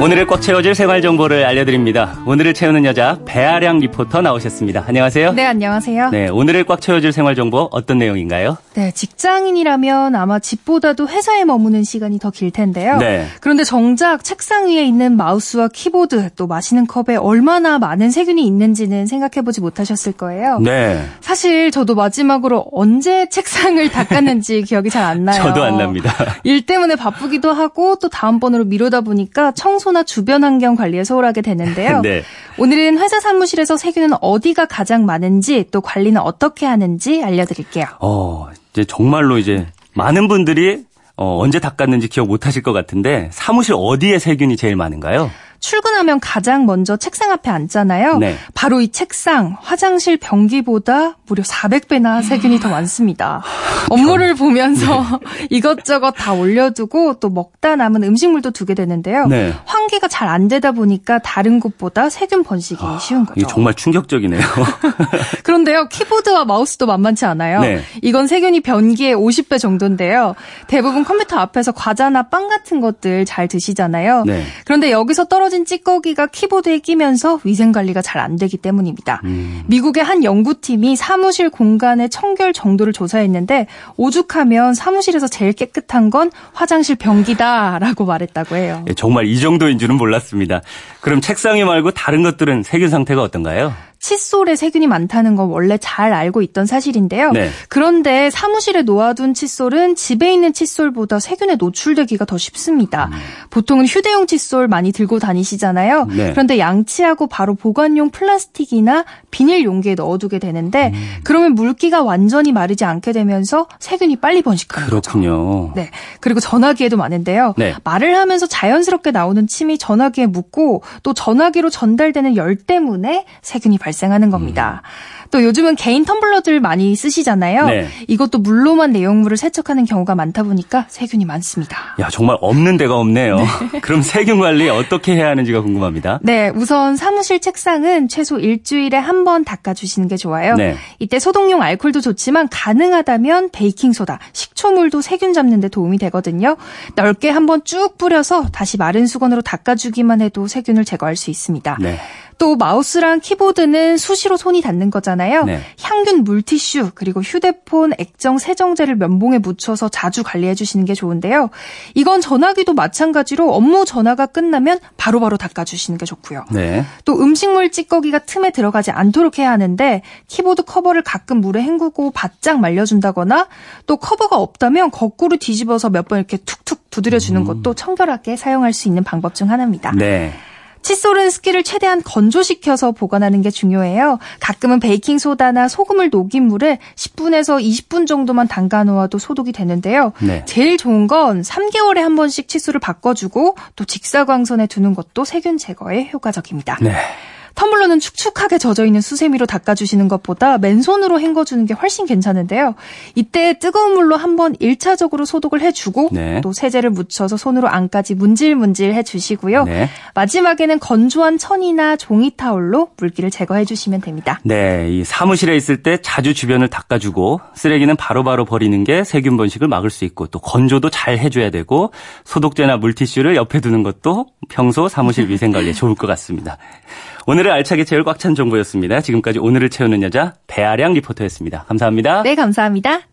오늘을 꽉 채워줄 생활 정보를 알려드립니다. 오늘을 채우는 여자 배아량 리포터 나오셨습니다. 안녕하세요. 네, 안녕하세요. 네, 오늘을 꽉 채워줄 생활 정보 어떤 내용인가요? 네, 직장인이라면 아마 집보다도 회사에 머무는 시간이 더 길 텐데요. 네. 그런데 정작 책상 위에 있는 마우스와 키보드 또 마시는 컵에 얼마나 많은 세균이 있는지는 생각해보지 못하셨을 거예요. 네. 사실 저도 마지막으로 언제 책상을 닦았는지 기억이 잘 안 나요. 저도 안 납니다. 일 때문에 바쁘기도 하고 또 다음번으로 미루다 보니까 청소 나 주변 환경 관리에 소홀하게 되는데요. 네. 오늘은 회사 사무실에서 세균은 어디가 가장 많은지 또 관리는 어떻게 하는지 알려드릴게요. 어, 이제 정말로 이제 많은 분들이 어, 언제 닦았는지 기억 못 하실 것 같은데 사무실 어디에 세균이 제일 많은가요? 출근하면 가장 먼저 책상 앞에 앉잖아요. 네. 바로 이 책상, 화장실 변기보다 무려 400배나 세균이 더 많습니다. 업무를 보면서 이것저것 다 올려두고 또 먹다 남은 음식물도 두게 되는데요. 네. 환기가 잘 안 되다 보니까 다른 곳보다 세균 번식이 쉬운 거죠. 이게 정말 충격적이네요. 그런데요, 키보드와 마우스도 만만치 않아요. 네. 이건 세균이 변기의 50배 정도인데요. 대부분 컴퓨터 앞에서 과자나 빵 같은 것들 잘 드시잖아요. 네. 그런데 여기서 떨어 진 찌꺼기가 키보드에 끼면서 위생 관리가 잘 안 되기 때문입니다. 음. 미국의 한 연구팀이 사무실 공간의 청결 정도를 조사했는데 오죽하면 사무실에서 제일 깨끗한 건 화장실 변기다라고 말했다고 해요. 예, 정말 이 정도인 줄은 몰랐습니다. 그럼 책상이 말고 다른 것들은 세균 상태가 어떤가요? 칫솔에 세균이 많다는 건 원래 잘 알고 있던 사실인데요. 네. 그런데 사무실에 놓아둔 칫솔은 집에 있는 칫솔보다 세균에 노출되기가 더 쉽습니다. 보통은 휴대용 칫솔 많이 들고 다니시잖아요. 음. 네. 그런데 양치하고 바로 보관용 플라스틱이나 비닐 용기에 넣어두게 되는데 음. 그러면 물기가 완전히 마르지 않게 되면서 세균이 빨리 번식하는. 그렇군요. 네. 그리고 전화기에도 많은데요. 네. 말을 하면서 자연스럽게 나오는 침이 전화기에 묻고 또 전화기로 전달되는 열 때문에 세균이 발 생하는 겁니다. 또 요즘은 개인 텀블러들 많이 쓰시잖아요. 네. 이것도 물로만 내용물을 세척하는 경우가 많다 보니까 세균이 많습니다. 야, 정말 없는 데가 없네요. 그럼 세균 관리 어떻게 해야 하는지가 궁금합니다. 네, 우선 사무실 책상은 최소 일주일에 한 번 닦아주시는 게 좋아요. 네. 이때 소독용 알콜도 좋지만 가능하다면 베이킹소다, 식초물도 세균 잡는 데 도움이 되거든요. 넓게 한번 쭉 뿌려서 다시 마른 수건으로 닦아주기만 해도 세균을 제거할 수 있습니다. 네. 또 마우스랑 키보드는 수시로 손이 닿는 거잖아요. 네. 향균 물티슈 그리고 휴대폰 액정 세정제를 면봉에 묻혀서 자주 관리해 주시는 게 좋은데요. 이건 전화기도 마찬가지로 업무 전화가 끝나면 바로 바로 닦아 주시는 게 좋고요. 네. 또 음식물 찌꺼기가 틈에 들어가지 않도록 해야 하는데 키보드 커버를 가끔 물에 헹구고 바짝 말려준다거나 또 커버가 없다면 거꾸로 뒤집어서 몇 번 이렇게 툭툭 두드려 주는 것도 청결하게 사용할 수 있는 방법 중 하나입니다. 네. 칫솔은 습기를 최대한 건조시켜서 보관하는 게 중요해요. 가끔은 베이킹 소다나 소금을 녹인 물에 10분에서 20분 정도만 담가 놓아도 소독이 되는데요. 네. 제일 좋은 건 3개월에 한 번씩 칫솔을 바꿔주고 또 직사광선에 두는 것도 세균 제거에 효과적입니다. 네. 텀블러는 축축하게 젖어 있는 수세미로 닦아주시는 것보다 맨손으로 헹궈주는 게 훨씬 괜찮은데요. 이때 뜨거운 물로 한번 1차적으로 소독을 해주고 네. 또 세제를 묻혀서 손으로 안까지 문질문질 해주시고요. 네. 마지막에는 건조한 천이나 종이 타올로 물기를 제거해 주시면 됩니다. 네, 이 사무실에 있을 때 자주 주변을 닦아주고 쓰레기는 바로바로 버리는 게 세균 번식을 막을 수 있고 또 건조도 잘 해줘야 되고 소독제나 물티슈를 옆에 두는 것도 평소 사무실 위생 관리에 좋을 것 같습니다. 오늘 을 알차게 채울 꽉 찬 정보였습니다. 지금까지 오늘을 채우는 여자 배아량 리포터였습니다. 감사합니다. 네, 감사합니다.